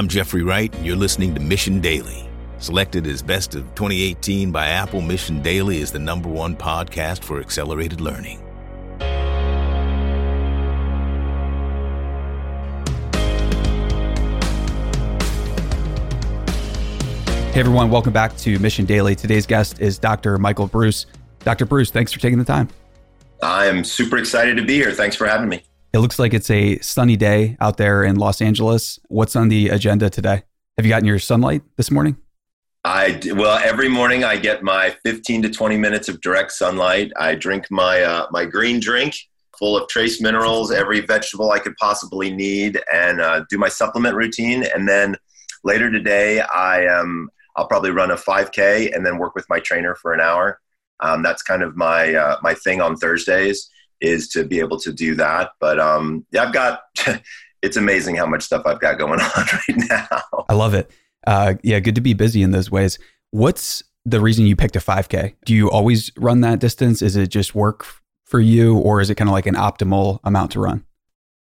I'm Jeffrey Wright, and you're listening to Mission Daily. Selected as Best of 2018 by Apple, Mission Daily is the number one podcast for accelerated learning. Hey everyone, welcome back to Mission Daily. Today's guest is Dr. Michael Breus. Dr. Breus, thanks for taking the time. I am super excited to be here. Thanks for having me. It looks like it's a sunny day out there in Los Angeles. What's on the agenda today? Have you gotten your sunlight this morning? I well every morning I get my 15 to 20 minutes of direct sunlight. I drink my uh, my green drink full of trace minerals, every vegetable I could possibly need, and uh, do my supplement routine. And then later today, I am I'll probably run a 5K and then work with my trainer for an hour. Um, that's kind of my uh, my thing on Thursdays is to be able to do that. But um, yeah, I've got. it's amazing how much stuff I've got going on right now. I love it. Uh, yeah, good to be busy in those ways. What's the reason you picked a 5K? Do you always run that distance? Is it just work for you, or is it kind of like an optimal amount to run?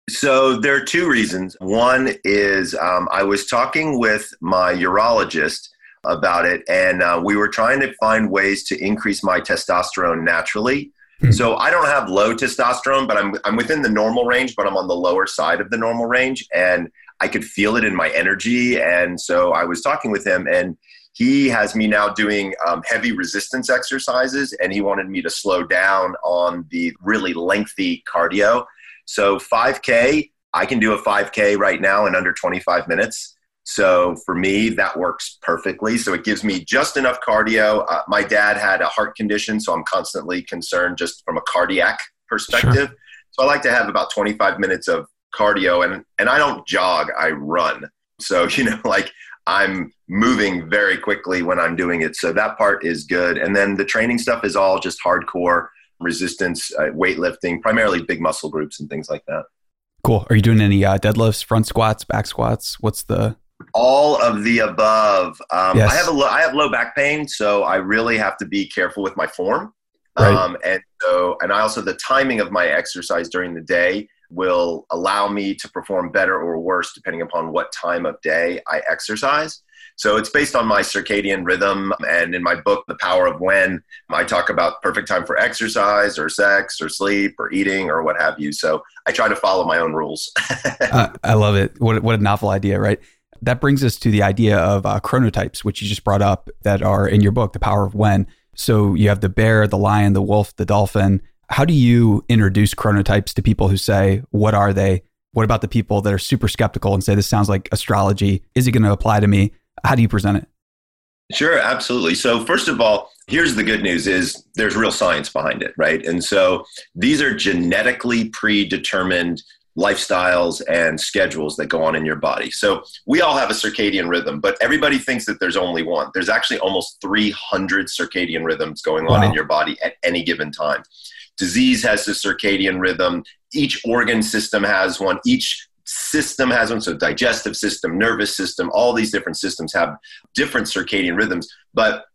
So there are two reasons. One is um, I was talking with my urologist about it, and uh, we were trying to find ways to increase my testosterone naturally. Hmm. So I don't have low testosterone, but I'm I'm within the normal range, but I'm on the lower side of the normal range, and I could feel it in my energy. And so I was talking with him, and he has me now doing um, heavy resistance exercises, and he wanted me to slow down on the really lengthy cardio. So 5K, I can do a 5K right now in under 25 minutes. So for me, that works perfectly. So it gives me just enough cardio. Uh, my dad had a heart condition, so I'm constantly concerned just from a cardiac perspective. Sure. So I like to have about 25 minutes of cardio, and and I don't jog, I run. So you know, like I'm moving very quickly when I'm doing it. So that part is good. And then the training stuff is all just hardcore resistance, uh, weightlifting, primarily big muscle groups and things like that. Cool. Are you doing any uh, deadlifts, front squats, back squats? What's the all of the above. Um, yes. I have a lo- I have low back pain, so I really have to be careful with my form. Right. Um, and so, and I also the timing of my exercise during the day will allow me to perform better or worse depending upon what time of day I exercise. So it's based on my circadian rhythm. And in my book, The Power of When, I talk about perfect time for exercise or sex or sleep or eating or what have you. So I try to follow my own rules. uh, I love it. What, what a novel idea, right? That brings us to the idea of uh, chronotypes, which you just brought up that are in your book, The Power of When. So you have the bear, the lion, the wolf, the dolphin. How do you introduce chronotypes to people who say, what are they? What about the people that are super skeptical and say, this sounds like astrology? Is it going to apply to me? How do you present it? Sure, absolutely. So first of all, here's the good news is there's real science behind it, right? And so these are genetically predetermined lifestyles and schedules that go on in your body. So we all have a circadian rhythm, but everybody thinks that there's only one. There's actually almost 300 circadian rhythms going on wow. in your body at any given time. Disease has a circadian rhythm. Each organ system has one. Each system has one. So digestive system, nervous system, all these different systems have different circadian rhythms. But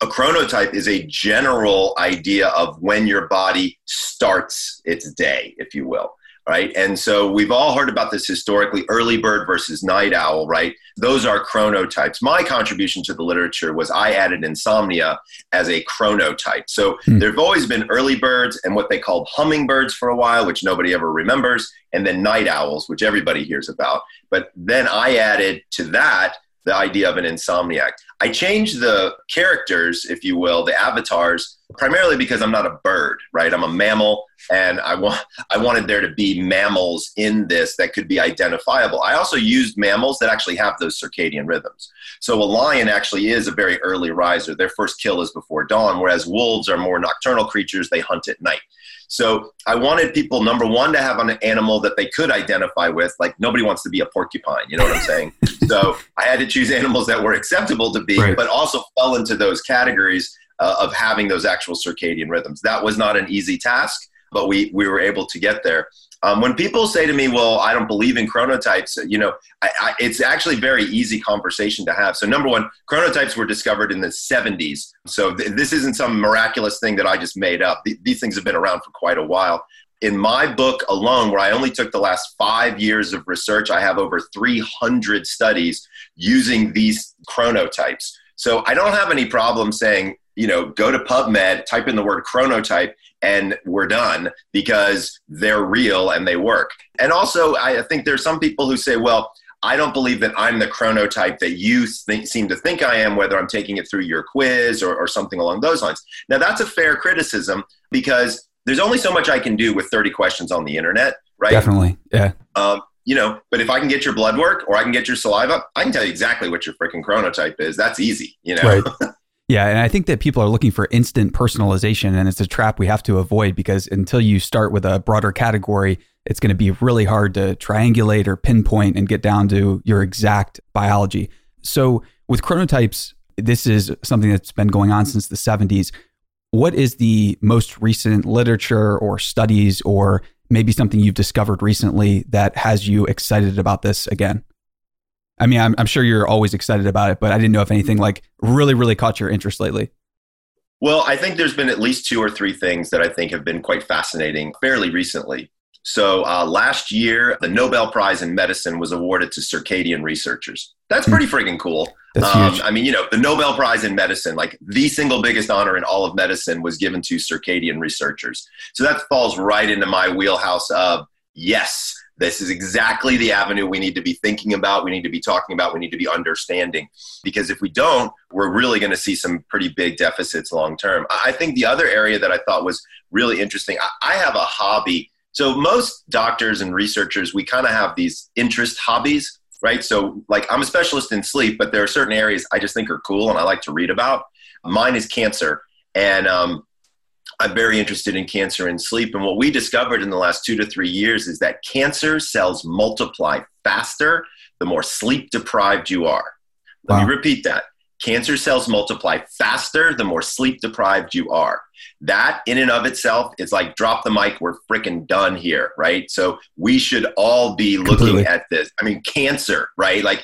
a chronotype is a general idea of when your body starts its day, if you will right? And so we've all heard about this historically early bird versus night owl, right? Those are chronotypes. My contribution to the literature was I added insomnia as a chronotype. So hmm. there have always been early birds and what they called hummingbirds for a while, which nobody ever remembers, and then night owls, which everybody hears about. But then I added to that the idea of an insomniac. I changed the characters, if you will, the avatars, primarily because I'm not a bird, right? I'm a mammal, and I want I wanted there to be mammals in this that could be identifiable. I also used mammals that actually have those circadian rhythms. So a lion actually is a very early riser. Their first kill is before dawn, whereas wolves are more nocturnal creatures. They hunt at night. So I wanted people, number one, to have an animal that they could identify with. Like nobody wants to be a porcupine, you know what I'm saying? so I had to choose animals that were acceptable to be, right. but also fell into those categories uh, of having those actual circadian rhythms. That was not an easy task, but we, we were able to get there. Um, when people say to me, "Well, I don't believe in chronotypes," you know, I, I, it's actually very easy conversation to have. So, number one, chronotypes were discovered in the '70s, so th- this isn't some miraculous thing that I just made up. Th- these things have been around for quite a while. in my book alone, where I only took the last five years of research, I have over 300 studies using these chronotypes. So I don't have any problem saying, you know, go to PubMed, type in the word chronotype, and we're done because they're real and they work. And also, I think there's some people who say, well, I don't believe that I'm the chronotype that you think, seem to think I am, whether I'm taking it through your quiz or, or something along those lines. Now, that's a fair criticism because there's only so much I can do with 30 questions on the internet, right? Definitely. Yeah. Um, you know, but if I can get your blood work or I can get your saliva, I can tell you exactly what your freaking chronotype is. That's easy, you know? Right. Yeah, and I think that people are looking for instant personalization, and it's a trap we have to avoid because until you start with a broader category, it's going to be really hard to triangulate or pinpoint and get down to your exact biology. So, with chronotypes, this is something that's been going on since the 70s. What is the most recent literature or studies, or maybe something you've discovered recently that has you excited about this again? I mean, I'm, I'm sure you're always excited about it, but I didn't know if anything like really, really caught your interest lately. Well, I think there's been at least two or three things that I think have been quite fascinating fairly recently. So uh, last year, the Nobel Prize in Medicine was awarded to circadian researchers. That's pretty hmm. freaking cool. Um, I mean, you know, the Nobel Prize in Medicine, like the single biggest honor in all of medicine, was given to circadian researchers. So that falls right into my wheelhouse of yes, this is exactly the avenue we need to be thinking about, we need to be talking about, we need to be understanding. Because if we don't, we're really going to see some pretty big deficits long term. I think the other area that I thought was really interesting, I have a hobby. So most doctors and researchers, we kind of have these interest hobbies, right? So, like, I'm a specialist in sleep, but there are certain areas I just think are cool and I like to read about. Mine is cancer. And um, I'm very interested in cancer and sleep. And what we discovered in the last two to three years is that cancer cells multiply faster the more sleep deprived you are. Let wow. me repeat that. Cancer cells multiply faster the more sleep deprived you are. That in and of itself is like drop the mic, we're freaking done here, right? So we should all be looking Completely. at this. I mean, cancer, right? Like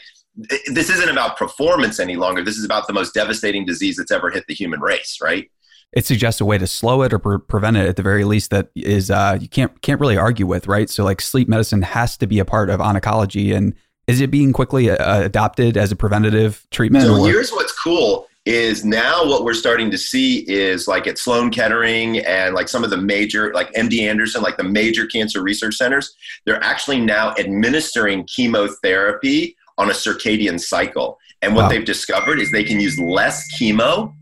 this isn't about performance any longer. This is about the most devastating disease that's ever hit the human race, right? It suggests a way to slow it or pre- prevent it at the very least that is uh, you can't can't really argue with, right? So like sleep medicine has to be a part of oncology, and is it being quickly uh, adopted as a preventative treatment? So or? here's what's cool is now what we're starting to see is like at Sloan Kettering and like some of the major like MD Anderson, like the major cancer research centers, they're actually now administering chemotherapy on a circadian cycle. And what wow. they've discovered is they can use less chemo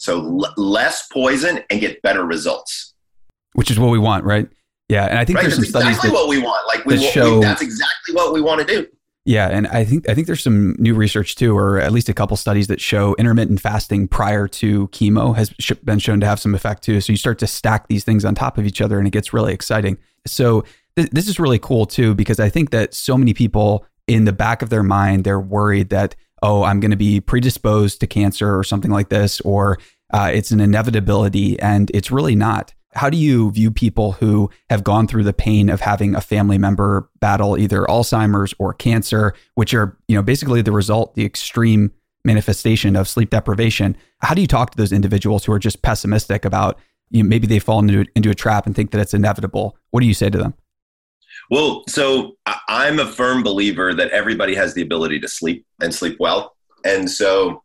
so l- less poison and get better results. Which is what we want, right? Yeah, and I think right? there's some exactly studies that, what we want. Like we, show, we, that's exactly what we want to do. Yeah, and I think I think there's some new research too, or at least a couple studies that show intermittent fasting prior to chemo has been shown to have some effect too. So you start to stack these things on top of each other, and it gets really exciting. So th- this is really cool too, because I think that so many people in the back of their mind they're worried that oh, I'm going to be predisposed to cancer or something like this, or uh, it's an inevitability, and it's really not. How do you view people who have gone through the pain of having a family member battle either Alzheimer's or cancer, which are you know basically the result, the extreme manifestation of sleep deprivation? How do you talk to those individuals who are just pessimistic about you know, maybe they fall into into a trap and think that it's inevitable? What do you say to them? Well, so I'm a firm believer that everybody has the ability to sleep and sleep well. And so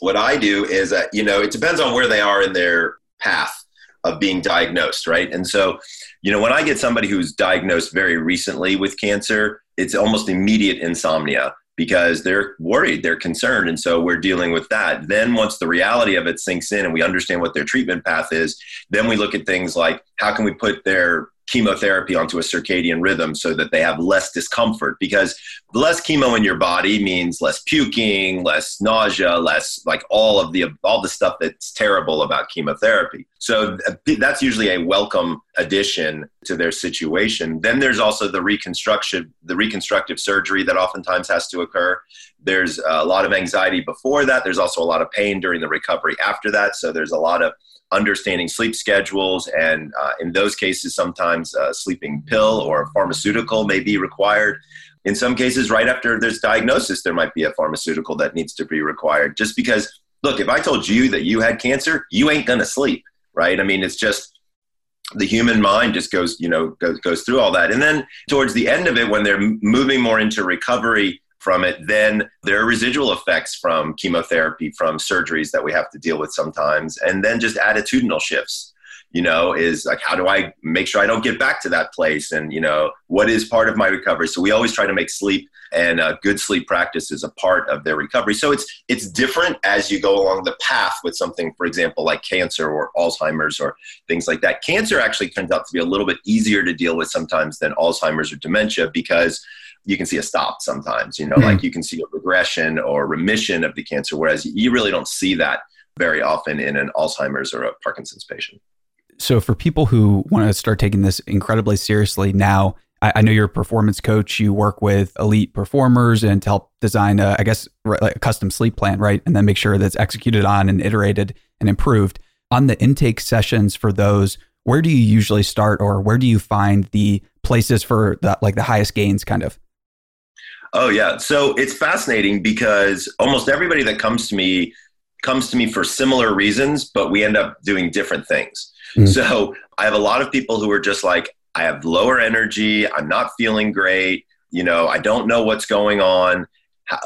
what I do is, that you know, it depends on where they are in their path of being diagnosed, right? And so, you know, when I get somebody who's diagnosed very recently with cancer, it's almost immediate insomnia because they're worried, they're concerned. And so we're dealing with that. Then, once the reality of it sinks in and we understand what their treatment path is, then we look at things like how can we put their chemotherapy onto a circadian rhythm so that they have less discomfort because less chemo in your body means less puking less nausea less like all of the all the stuff that's terrible about chemotherapy. So uh, that's usually a welcome addition to their situation. Then there's also the reconstruction the reconstructive surgery that oftentimes has to occur. There's a lot of anxiety before that. There's also a lot of pain during the recovery after that. So there's a lot of understanding sleep schedules, and uh, in those cases, sometimes a sleeping pill or pharmaceutical may be required. In some cases, right after there's diagnosis, there might be a pharmaceutical that needs to be required. Just because, look, if I told you that you had cancer, you ain't gonna sleep, right? I mean, it's just the human mind just goes, you know, goes, goes through all that. And then towards the end of it, when they're moving more into recovery from it, then there are residual effects from chemotherapy, from surgeries that we have to deal with sometimes, and then just attitudinal shifts you know, is like, how do I make sure I don't get back to that place? And, you know, what is part of my recovery? So we always try to make sleep and uh, good sleep practices a part of their recovery. So it's, it's different as you go along the path with something, for example, like cancer or Alzheimer's or things like that. Cancer actually turns out to be a little bit easier to deal with sometimes than Alzheimer's or dementia because you can see a stop sometimes, you know, mm-hmm. like you can see a regression or remission of the cancer, whereas you really don't see that very often in an Alzheimer's or a Parkinson's patient. So, for people who want to start taking this incredibly seriously now, I, I, know you're a performance coach. You work with elite performers and to help design, a, I guess, like a custom sleep plan, right? And then make sure that's executed on and iterated and improved. On the intake sessions for those, where do you usually start, or where do you find the places for the, like the highest gains, kind of? Oh yeah, so it's fascinating because almost everybody that comes to me comes to me for similar reasons, but we end up doing different things. Mm-hmm. So I have a lot of people who are just like, I have lower energy. I'm not feeling great. You know, I don't know what's going on.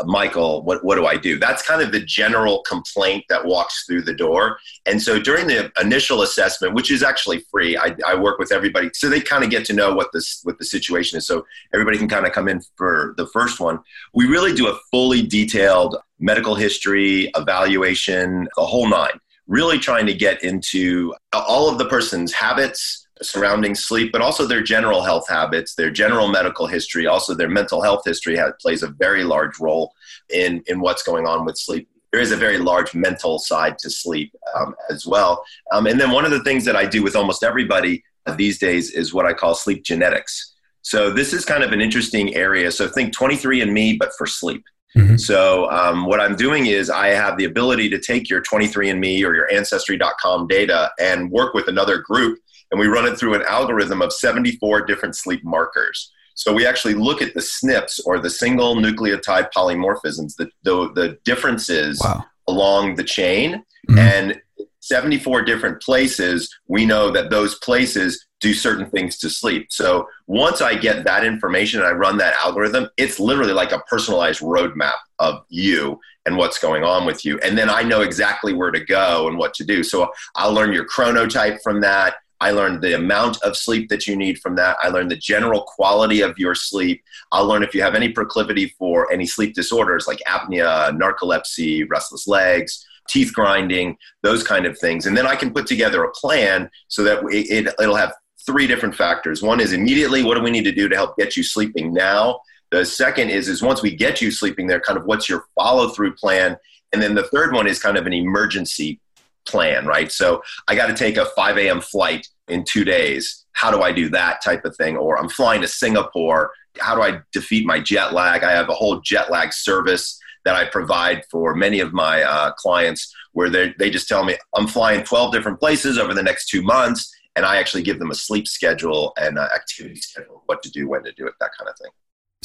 Michael, what, what do I do? That's kind of the general complaint that walks through the door. And so during the initial assessment, which is actually free, I, I work with everybody so they kind of get to know what this what the situation is. So everybody can kind of come in for the first one. We really do a fully detailed medical history, evaluation, the whole nine really trying to get into all of the person's habits surrounding sleep, but also their general health habits, their general medical history, also their mental health history has, plays a very large role in, in what's going on with sleep. There is a very large mental side to sleep um, as well. Um, and then one of the things that I do with almost everybody these days is what I call sleep genetics. So this is kind of an interesting area. So think 23andMe, but for sleep. Mm-hmm. So um, what I'm doing is I have the ability to take your 23andMe or your Ancestry.com data and work with another group, and we run it through an algorithm of 74 different sleep markers. So we actually look at the SNPs or the single nucleotide polymorphisms, the the, the differences wow. along the chain, mm-hmm. and 74 different places. We know that those places do certain things to sleep. So once I get that information and I run that algorithm, it's literally like a personalized roadmap of you and what's going on with you. And then I know exactly where to go and what to do. So I'll learn your chronotype from that. I learned the amount of sleep that you need from that. I learned the general quality of your sleep. I'll learn if you have any proclivity for any sleep disorders like apnea, narcolepsy, restless legs, teeth grinding, those kind of things. And then I can put together a plan so that it, it, will have three different factors. One is immediately, what do we need to do to help get you sleeping now? The second is, is once we get you sleeping there, kind of what's your follow through plan? And then the third one is kind of an emergency plan, right? So I got to take a 5 a.m. flight in two days. How do I do that type of thing? Or I'm flying to Singapore. How do I defeat my jet lag? I have a whole jet lag service that I provide for many of my uh, clients where they just tell me, I'm flying 12 different places over the next two months and I actually give them a sleep schedule and an activity schedule, what to do, when to do it, that kind of thing.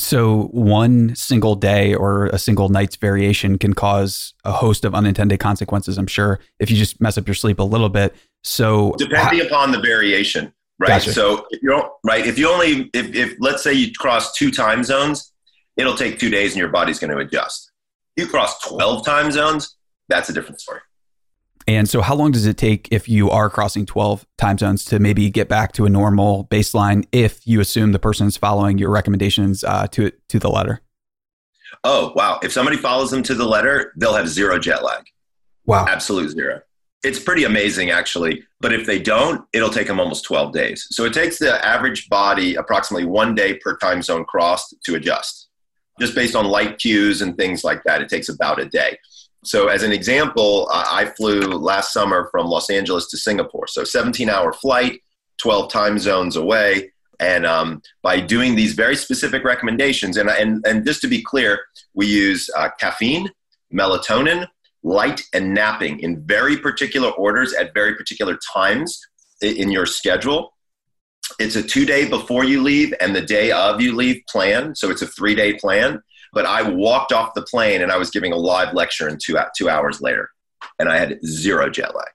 So, one single day or a single night's variation can cause a host of unintended consequences, I'm sure, if you just mess up your sleep a little bit. So, depending upon the variation, right? Gotcha. So, if you don't, right, if you only, if, if let's say you cross two time zones, it'll take two days and your body's going to adjust. You cross 12 time zones, that's a different story. And so, how long does it take if you are crossing 12 time zones to maybe get back to a normal baseline if you assume the person is following your recommendations uh, to, to the letter? Oh, wow. If somebody follows them to the letter, they'll have zero jet lag. Wow. Absolute zero. It's pretty amazing, actually. But if they don't, it'll take them almost 12 days. So it takes the average body approximately one day per time zone crossed to adjust. Just based on light cues and things like that, it takes about a day. So, as an example, I flew last summer from Los Angeles to Singapore. So, 17 hour flight, 12 time zones away. And um, by doing these very specific recommendations, and, and, and just to be clear, we use uh, caffeine, melatonin, light, and napping in very particular orders at very particular times in your schedule. It's a two day before you leave and the day of you leave plan. So, it's a three day plan. But I walked off the plane and I was giving a live lecture in two, two hours later, and I had zero jet lag.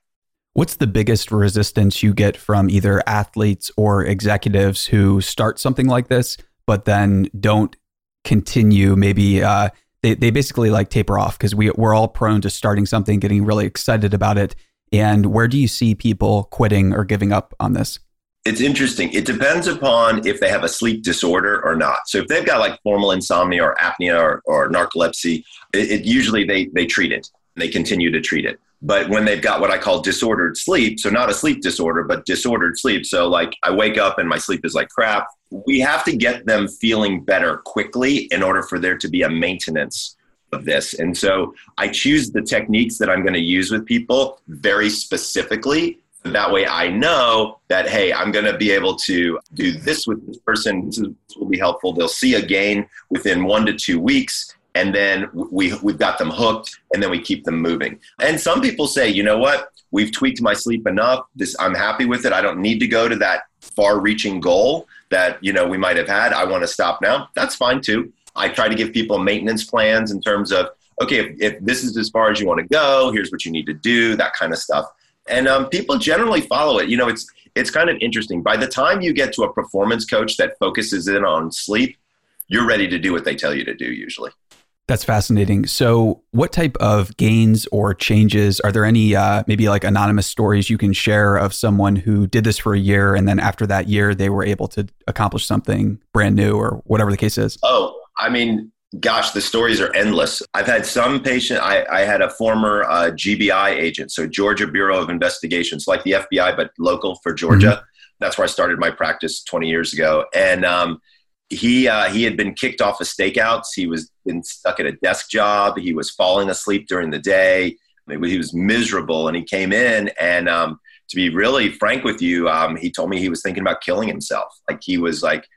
What's the biggest resistance you get from either athletes or executives who start something like this, but then don't continue? Maybe uh, they, they basically like taper off because we, we're all prone to starting something, getting really excited about it. And where do you see people quitting or giving up on this? It's interesting. It depends upon if they have a sleep disorder or not. So if they've got like formal insomnia or apnea or, or narcolepsy, it, it usually they, they treat it they continue to treat it. But when they've got what I call disordered sleep, so not a sleep disorder, but disordered sleep. So like I wake up and my sleep is like crap. We have to get them feeling better quickly in order for there to be a maintenance of this. And so I choose the techniques that I'm going to use with people very specifically that way I know that, hey, I'm going to be able to do this with this person. This, is, this will be helpful. They'll see a gain within one to two weeks. And then we, we've got them hooked and then we keep them moving. And some people say, you know what? We've tweaked my sleep enough. This, I'm happy with it. I don't need to go to that far reaching goal that, you know, we might have had. I want to stop now. That's fine too. I try to give people maintenance plans in terms of, okay, if, if this is as far as you want to go, here's what you need to do, that kind of stuff and um, people generally follow it. You know, it's it's kind of interesting. By the time you get to a performance coach that focuses in on sleep, you're ready to do what they tell you to do. Usually, that's fascinating. So, what type of gains or changes are there? Any uh, maybe like anonymous stories you can share of someone who did this for a year and then after that year they were able to accomplish something brand new or whatever the case is? Oh, I mean, gosh, the stories are endless. I've had some patient, I, I had a former uh, GBI agent, so Georgia Bureau of Investigations, like the FBI, but local for Georgia. Mm-hmm. That's where I started my practice 20 years ago. And um, he, uh, he had been kicked off of stakeouts. He was been stuck at a desk job. He was falling asleep during the day. He was miserable. And he came in and, um, to be really frank with you, um, he told me he was thinking about killing himself. Like he was like,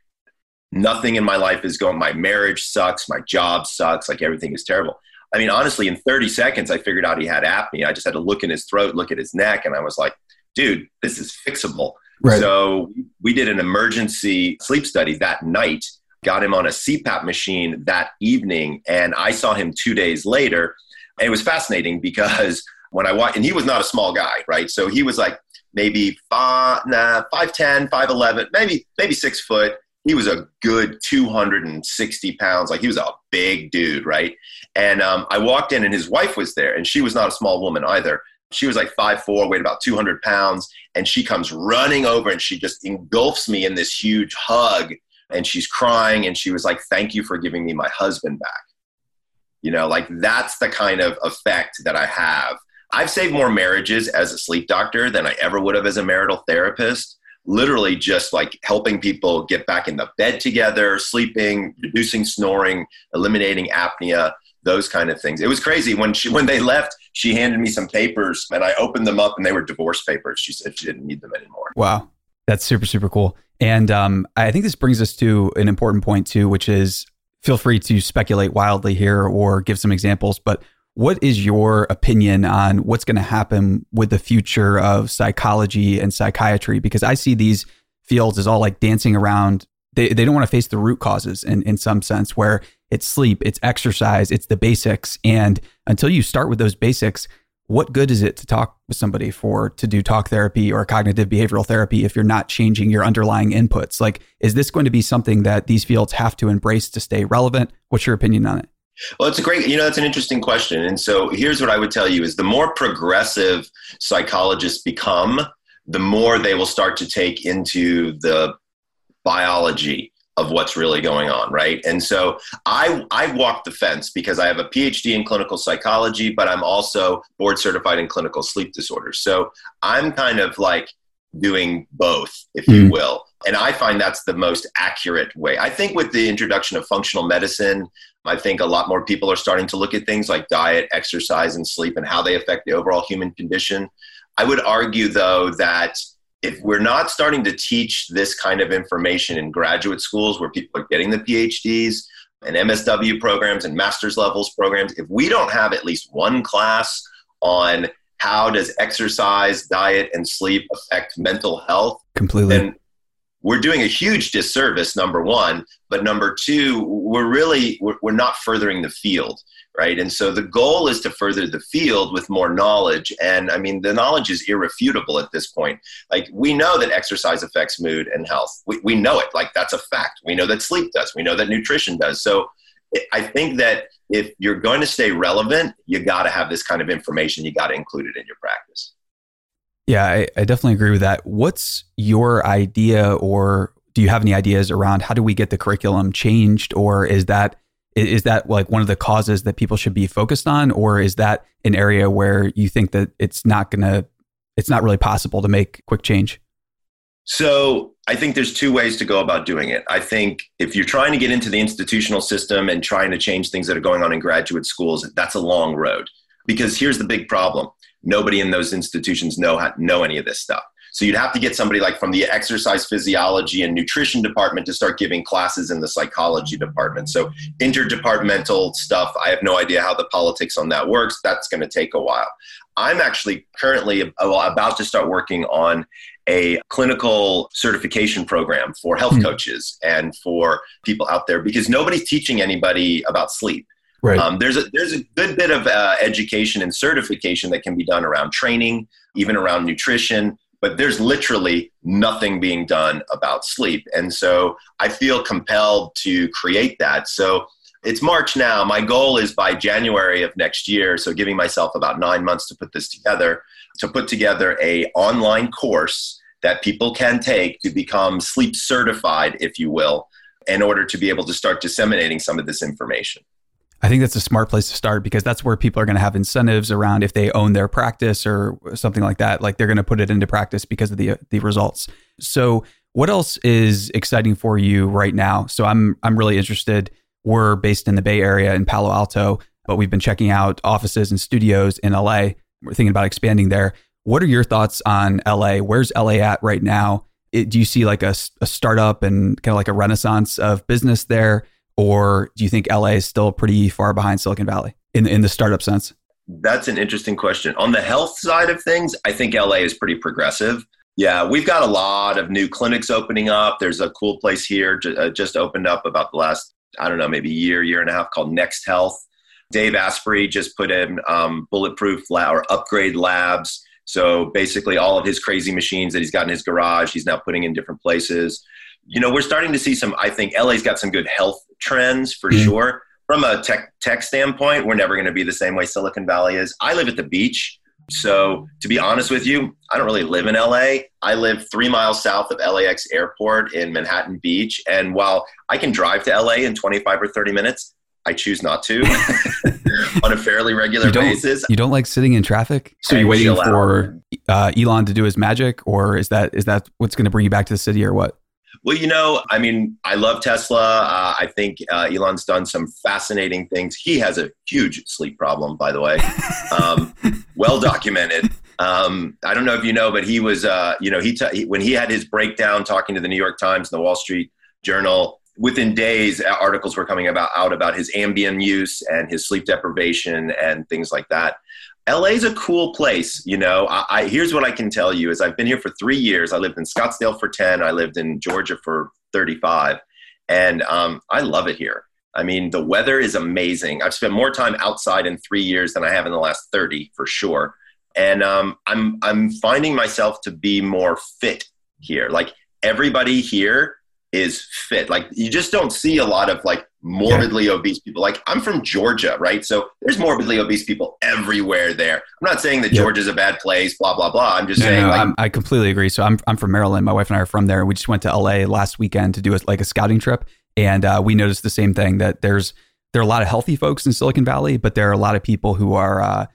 nothing in my life is going my marriage sucks my job sucks like everything is terrible. I mean honestly in 30 seconds i figured out he had apnea. I just had to look in his throat look at his neck and i was like dude this is fixable. Right. so we did an emergency sleep study that night got him on a cpap machine that evening and i saw him two days later. And it was fascinating because when i watched and he was not a small guy right? So he was like maybe five, nah, 5'10 5'11 maybe maybe six foot he was a good 260 pounds. Like he was a big dude, right? And um, I walked in and his wife was there, and she was not a small woman either. She was like five four, weighed about 200 pounds. And she comes running over and she just engulfs me in this huge hug. And she's crying and she was like, Thank you for giving me my husband back. You know, like that's the kind of effect that I have. I've saved more marriages as a sleep doctor than I ever would have as a marital therapist literally just like helping people get back in the bed together, sleeping, reducing snoring, eliminating apnea, those kind of things. It was crazy when she when they left. She handed me some papers, and I opened them up, and they were divorce papers. She said she didn't need them anymore. Wow, that's super super cool. And um, I think this brings us to an important point too, which is feel free to speculate wildly here or give some examples, but what is your opinion on what's going to happen with the future of psychology and psychiatry? Because I see these fields as all like dancing around. They, they don't want to face the root causes in, in some sense, where it's sleep, it's exercise, it's the basics. And until you start with those basics, what good is it to talk with somebody for to do talk therapy or cognitive behavioral therapy if you're not changing your underlying inputs? Like, is this going to be something that these fields have to embrace to stay relevant? What's your opinion on it? Well, it's a great, you know, that's an interesting question. And so here's what I would tell you is the more progressive psychologists become, the more they will start to take into the biology of what's really going on, right? And so I I walk the fence because I have a PhD in clinical psychology, but I'm also board certified in clinical sleep disorders. So I'm kind of like doing both, if mm. you hmm. will. And I find that's the most accurate way. I think with the introduction of functional medicine, I think a lot more people are starting to look at things like diet, exercise, and sleep and how they affect the overall human condition. I would argue, though, that if we're not starting to teach this kind of information in graduate schools where people are getting the PhDs and MSW programs and master's levels programs, if we don't have at least one class on how does exercise, diet, and sleep affect mental health, completely, then we're doing a huge disservice number one but number two we're really we're, we're not furthering the field right? And so the goal is to further the field with more knowledge. And i mean the knowledge is irrefutable at this point. Like we know that exercise affects mood and health. We, we know it. Like that's a fact. We know that sleep does. We know that nutrition does. So i think that if you're going to stay relevant you got to have this kind of information. You got to include it in your practice yeah, I, I definitely agree with that. What's your idea, or do you have any ideas around how do we get the curriculum changed, or is that is that like one of the causes that people should be focused on, or is that an area where you think that it's not gonna, it's not really possible to make quick change? So I think there's two ways to go about doing it. I think if you're trying to get into the institutional system and trying to change things that are going on in graduate schools, that's a long road. Because here's the big problem nobody in those institutions know how, know any of this stuff. So you'd have to get somebody like from the exercise physiology and nutrition department to start giving classes in the psychology department. So interdepartmental stuff, I have no idea how the politics on that works. That's going to take a while. I'm actually currently about to start working on a clinical certification program for health mm-hmm. coaches and for people out there because nobody's teaching anybody about sleep. Right. Um, there's a there's a good bit of uh, education and certification that can be done around training, even around nutrition. But there's literally nothing being done about sleep, and so I feel compelled to create that. So it's March now. My goal is by January of next year. So giving myself about nine months to put this together. To put together a online course that people can take to become sleep certified, if you will, in order to be able to start disseminating some of this information. I think that's a smart place to start because that's where people are going to have incentives around if they own their practice or something like that. Like they're going to put it into practice because of the the results. So, what else is exciting for you right now? So, I'm I'm really interested. We're based in the Bay Area in Palo Alto, but we've been checking out offices and studios in LA. We're thinking about expanding there. What are your thoughts on LA? Where's LA at right now? It, do you see like a, a startup and kind of like a renaissance of business there? Or do you think LA is still pretty far behind Silicon Valley in in the startup sense? That's an interesting question. On the health side of things, I think LA is pretty progressive. Yeah, we've got a lot of new clinics opening up. There's a cool place here uh, just opened up about the last I don't know maybe year year and a half called Next Health. Dave Asprey just put in um, bulletproof lab or upgrade labs. So basically, all of his crazy machines that he's got in his garage, he's now putting in different places. You know, we're starting to see some. I think LA's got some good health trends for mm-hmm. sure. From a tech tech standpoint, we're never going to be the same way Silicon Valley is. I live at the beach. So, to be honest with you, I don't really live in LA. I live three miles south of LAX airport in Manhattan Beach. And while I can drive to LA in 25 or 30 minutes, I choose not to on a fairly regular you basis. You don't like sitting in traffic? So you're waiting for uh, Elon to do his magic, or is that is that what's going to bring you back to the city, or what? Well, you know, I mean, I love Tesla. Uh, I think uh, Elon's done some fascinating things. He has a huge sleep problem, by the way, um, well documented. Um, I don't know if you know, but he was, uh, you know, he, t- he, when he had his breakdown talking to the New York Times and the Wall Street Journal. Within days, articles were coming about out about his Ambien use and his sleep deprivation and things like that. LA's a cool place. You know, I, I, here's what I can tell you is I've been here for three years. I lived in Scottsdale for 10. I lived in Georgia for 35 and um, I love it here. I mean, the weather is amazing. I've spent more time outside in three years than I have in the last 30 for sure. And um, I'm, I'm finding myself to be more fit here. Like everybody here is fit. Like you just don't see a lot of like morbidly yeah. obese people. Like I'm from Georgia, right? So there's morbidly obese people everywhere there. I'm not saying that. Georgia's a bad place, blah blah blah. I'm just saying. No, like, i completely agree. So I'm I'm from Maryland. My wife and I are from there. We just went to LA last weekend to do a, like a scouting trip, and uh, we noticed the same thing that there's there are a lot of healthy folks in Silicon Valley, but there are a lot of people who are uh,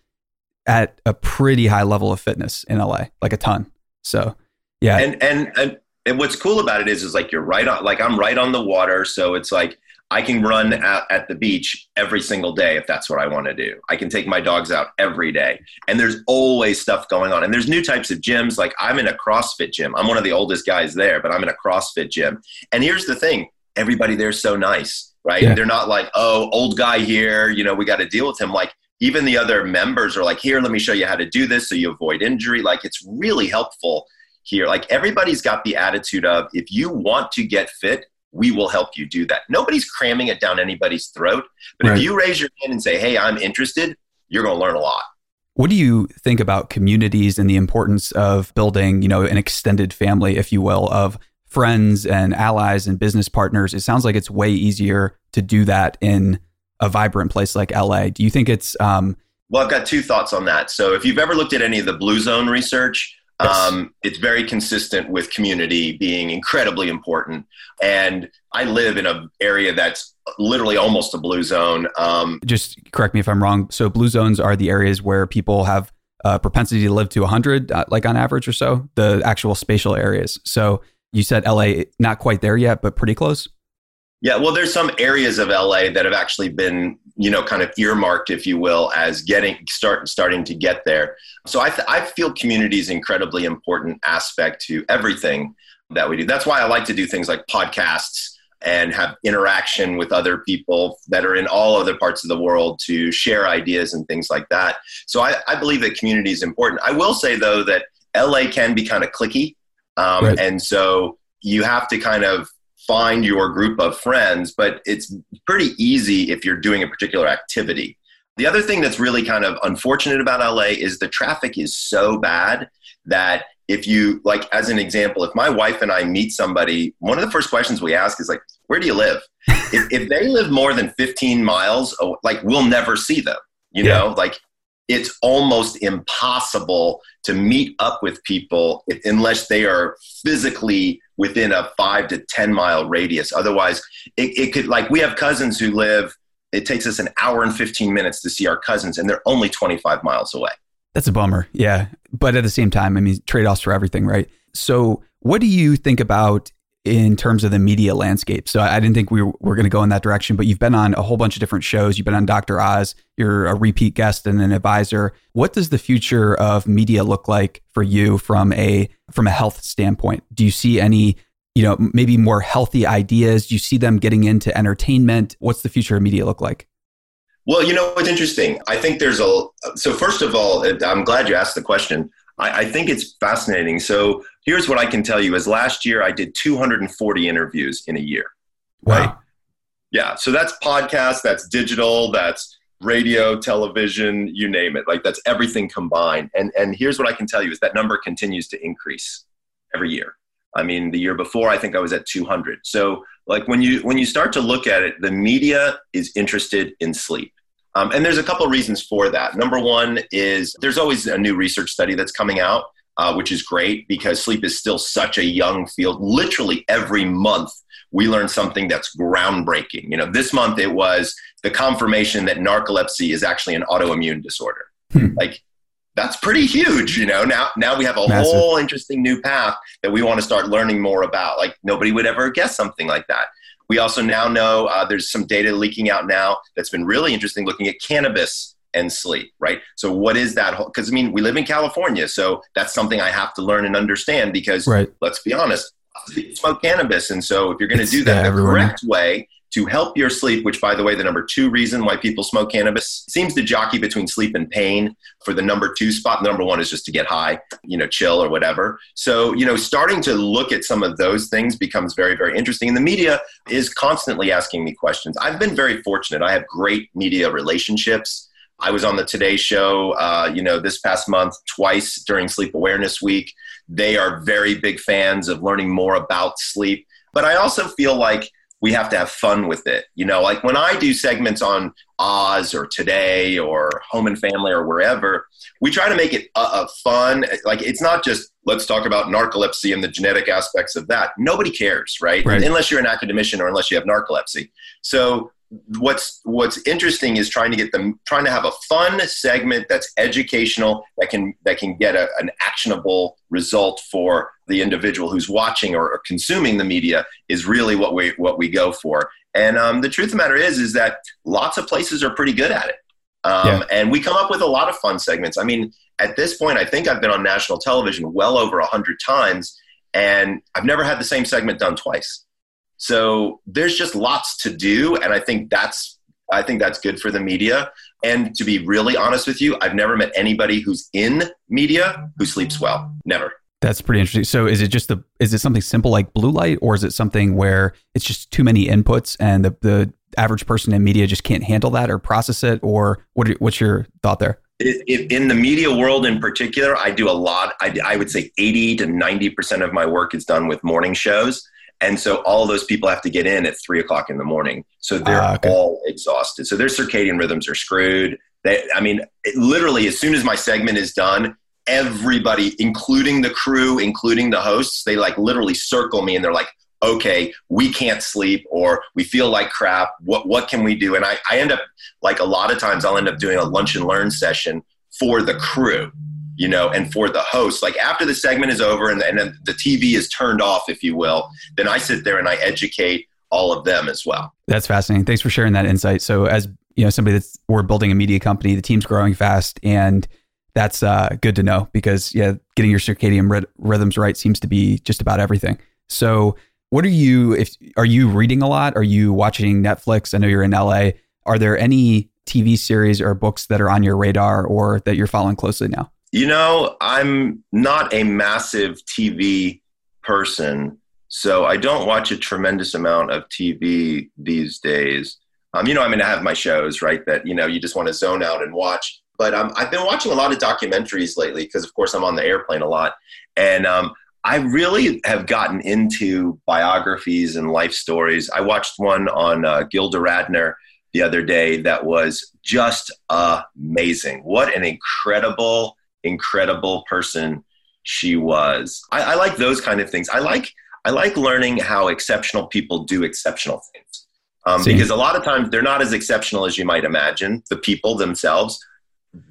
at a pretty high level of fitness in LA, like a ton. So yeah, and and and. And what's cool about it is, is like you're right on, like I'm right on the water. So it's like I can run at, at, the beach every single day if that's what I want to do. I can take my dogs out every day. And there's always stuff going on. And there's new types of gyms. Like I'm in a CrossFit gym. I'm one of the oldest guys there, but I'm in a CrossFit gym. And here's the thing everybody there's so nice, right? Yeah. They're not like, oh, old guy here, you know, we got to deal with him. Like even the other members are like, here, let me show you how to do this so you avoid injury. Like it's really helpful here. Like everybody's got the attitude of if you want to get fit, we will help you do that. Nobody's cramming it down anybody's throat. But right. if you raise your hand and say, hey, I'm interested, you're going to learn a lot. What do you think about communities and the importance of building, you know, an extended family, if you will, of friends and allies and business partners? It sounds like it's way easier to do that in a vibrant place like LA. Do you think it's um, well, I've got two thoughts on that. So, if you've ever looked at any of the Blue Zone research, yes. um, it's very consistent with community being incredibly important. And I live in an area that's literally almost a blue zone. Um, Just correct me if I'm wrong. So, blue zones are the areas where people have a propensity to live to 100, uh, like on average or so, the actual spatial areas. So, you said LA, not quite there yet, but pretty close. Yeah, well, there's some areas of LA that have actually been, you know, kind of earmarked, if you will, as getting start starting to get there. So I, th- I feel community is incredibly important aspect to everything that we do. That's why I like to do things like podcasts and have interaction with other people that are in all other parts of the world to share ideas and things like that. So I, I believe that community is important. I will say though that LA can be kind of cliquey, um, right. and so you have to kind of find your group of friends, but it's pretty easy if you're doing a particular activity. The other thing that's really kind of unfortunate about LA is the traffic is so bad that if you, like, as an example, if my wife and I meet somebody, one of the first questions we ask is, like, where do you live? if, if they live more than 15 miles, oh, like, we'll never see them, you yeah. know? Like, it's almost impossible to meet up with people unless they are physically within a five to 10 mile radius. Otherwise, it, it could, like, we have cousins who live, it takes us an hour and 15 minutes to see our cousins, and they're only 25 miles away. That's a bummer. Yeah. But at the same time, I mean, trade offs for everything, right? So, what do you think about in terms of the media landscape. So I didn't think we were, going to go in that direction, but you've been on a whole bunch of different shows. You've been on Dr. Oz. You're a repeat guest and an advisor. What does the future of media look like for you from a from a health standpoint? Do you see any, you know, maybe more healthy ideas? Do you see them getting into entertainment? What's the future of media look like? Well, you know, it's interesting. I think there's a so first of all, I'm glad you asked the question. I, I think it's fascinating. So here's what I can tell you: is last year I did 240 interviews in a year. Wow. Right? Yeah. So that's podcast, that's digital, that's radio, television, you name it. Like that's everything combined. And and here's what I can tell you is that number continues to increase every year. I mean, the year before I think I was at 200. So like when you when you start to look at it, the media is interested in sleep. Um, and there's a couple of reasons for that. Number one is there's always a new research study that's coming out, uh, which is great because sleep is still such a young field. Literally every month, we learn something that's groundbreaking. You know, this month it was the confirmation that narcolepsy is actually an autoimmune disorder. Hmm. Like that's pretty huge, you know. Now, now we have a Massive. whole interesting new path that we want to start learning more about. Like nobody would ever guess something like that. We also now know uh, there's some data leaking out now that's been really interesting looking at cannabis and sleep, right? So, what is that? Because I mean, we live in California, so that's something I have to learn and understand because right. let's be honest, smoke cannabis. And so, if you're going to do that yeah, the correct way, to help your sleep, which, by the way, the number two reason why people smoke cannabis seems to jockey between sleep and pain for the number two spot. The number one is just to get high, you know, chill or whatever. So, you know, starting to look at some of those things becomes very, very interesting. And the media is constantly asking me questions. I've been very fortunate. I have great media relationships. I was on the Today Show, uh, you know, this past month twice during Sleep Awareness Week. They are very big fans of learning more about sleep. But I also feel like we have to have fun with it. You know, like when I do segments on Oz or Today or Home and Family or wherever, we try to make it fun. Like it's not just let's talk about narcolepsy and the genetic aspects of that. Nobody cares, right? right? Unless you're an academician or unless you have narcolepsy. So what's what's interesting is trying to get them trying to have a fun segment that's educational that can that can get a, an actionable result for the individual who's watching or, or, consuming the media is really what we what we go for. And um, the truth of the matter is is that lots of places are pretty good at it. Um, yeah. and we come up with a lot of fun segments. I mean at this point i think i've been on national television well over 100 times and i've never had the same segment done twice so there's just lots to do, and I think that's I think that's good for the media. And to be really honest with you, I've never met anybody who's in media who sleeps well. Never. That's pretty interesting. So is it just the is it something simple like blue light or is it something where it's just too many inputs and the, the average person in media just can't handle that or process it or what what's your thought there? in the media world in particular, I do a lot. I, I would say 80 to 90% of my work is done with morning shows. And so all those people have to get in at three o'clock in the morning. So they're uh, okay. all exhausted. So their circadian rhythms are screwed. They, I mean, it, literally, as soon as my segment is done, everybody, including the crew, including the hosts, they like literally circle me and they're like, okay, we can't sleep or we feel like crap. What, what can we do? And I, I end up, like a lot of times, I'll end up doing a lunch and learn session for the crew, you know, and for the host. Like after the segment is over and, and then the TV is turned off, if you will, then I sit there and I educate all of them as well. That's fascinating. Thanks for sharing that insight. So as you know, somebody that's we're building a media company, the team's growing fast and that's uh, good to know because yeah, getting your circadian rhythms right seems to be just about everything. So what are you if are you reading a lot? Are you watching Netflix? I know you're in LA. Are there any TV series or books that are on your radar or that you're following closely now? You know, I'm not a massive TV person, so I don't watch a tremendous amount of TV these days. Um, you know, I mean, I have my shows, right? That you know, you just want to zone out and watch. But um, I've been watching a lot of documentaries lately because, of course, I'm on the airplane a lot, and um, I really have gotten into biographies and life stories. I watched one on uh, Gilda Radner the other day that was just amazing. What an incredible, incredible person she was. I, I like those kind of things. I like I like learning how exceptional people do exceptional things. Um, because a lot of times they're not as exceptional as you might imagine, the people themselves,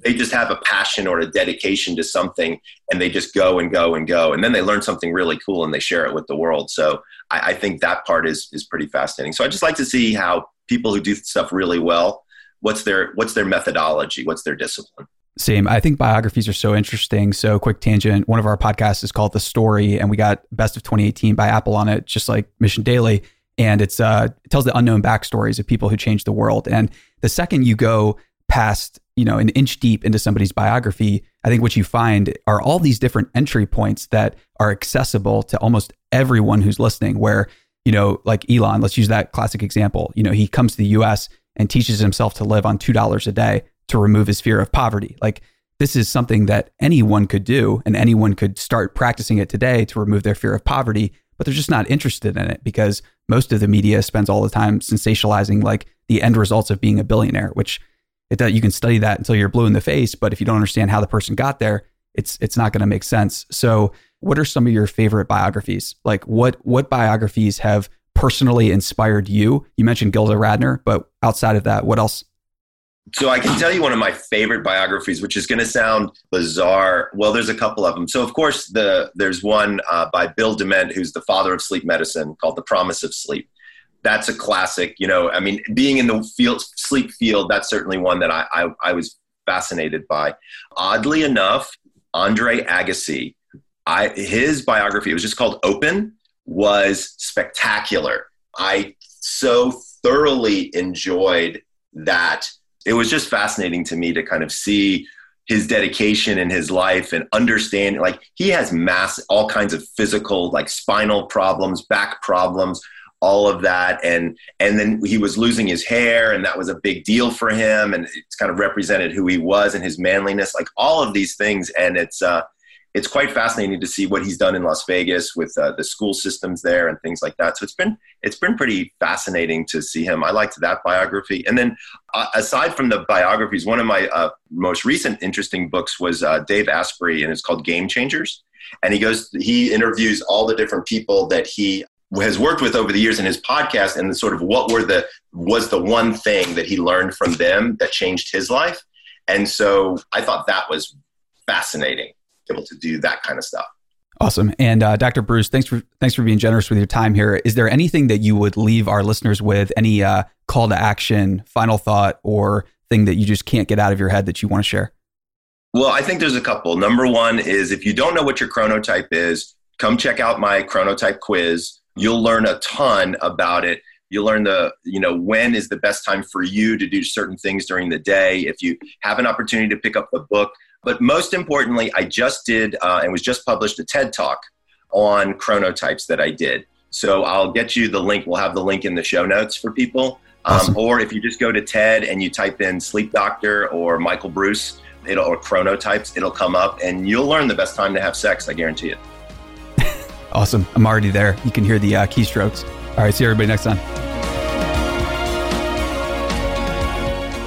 they just have a passion or a dedication to something and they just go and go and go. And then they learn something really cool and they share it with the world. So I, I, think that part is is pretty fascinating. So i just like to see how people who do stuff really well what's their what's their methodology? What's their discipline same. I think biographies are so interesting. So, quick tangent. One of our podcasts is called The Story, and we got Best of 2018 by Apple on it, just like Mission Daily. And it's uh, it tells the unknown backstories of people who changed the world. And the second you go past you know an inch deep into somebody's biography i think what you find are all these different entry points that are accessible to almost everyone who's listening where you know like elon let's use that classic example you know he comes to the us and teaches himself to live on $2 a day to remove his fear of poverty like this is something that anyone could do and anyone could start practicing it today to remove their fear of poverty but they're just not interested in it because most of the media spends all the time sensationalizing like the end results of being a billionaire which it you can study that until you're blue in the face, but if you don't understand how the person got there, it's it's not going to make sense. So, what are some of your favorite biographies? Like what what biographies have personally inspired you? You mentioned Gilda Radner, but outside of that, what else? So I can tell you one of my favorite biographies, which is going to sound bizarre. Well, there's a couple of them. So of course, the there's one uh, by Bill Dement, who's the father of sleep medicine, called "The Promise of Sleep." that's a classic. You know, I mean, being in the field, sleep field, that's certainly one that I, I, I was fascinated by. Oddly enough, Andre Agassi, I, his biography, it was just called Open, was spectacular. I so thoroughly enjoyed that. It was just fascinating to me to kind of see his dedication in his life and understand like he has mass all kinds of physical like spinal problems back problems all of that. And and then he was losing his hair and that was a big deal for him and it's kind of represented who he was and his manliness like all of these things. And it's uh it's quite fascinating to see what he's done in Las Vegas with uh, the school systems there and things like that. So it's been it's been pretty fascinating to see him. I liked that biography. And then uh, aside from the biographies, one of my uh, most recent interesting books was uh, Dave Asprey, and it's called Game Changers. And he goes he interviews all the different people that he has worked with over the years in his podcast and sort of what were the was the one thing that he learned from them that changed his life and so i thought that was fascinating able to do that kind of stuff. Awesome. And uh, dr Breus thanks for thanks for being generous with your time here. Is there anything that you would leave our listeners with? Any uh, call to action final thought or thing that you just can't get out of your head that you want to share? Well i think there's a couple. Number one is if you don't know what your chronotype is come check out my chronotype quiz. You'll learn a ton about it. You'll learn the you know when is the best time for you to do certain things during the day. If you have an opportunity to pick up the book But most importantly, I just did uh, and was just published a TED talk on chronotypes that I did. So I'll get you the link. We'll have the link in the show notes for people. Um, awesome. Or if you just go to TED and you type in sleep doctor or Michael Breus, it'll, or chronotypes, it'll come up and you'll learn the best time to have sex. I guarantee it. awesome. I'm already there. You can hear the uh, keystrokes. All right. See everybody next time.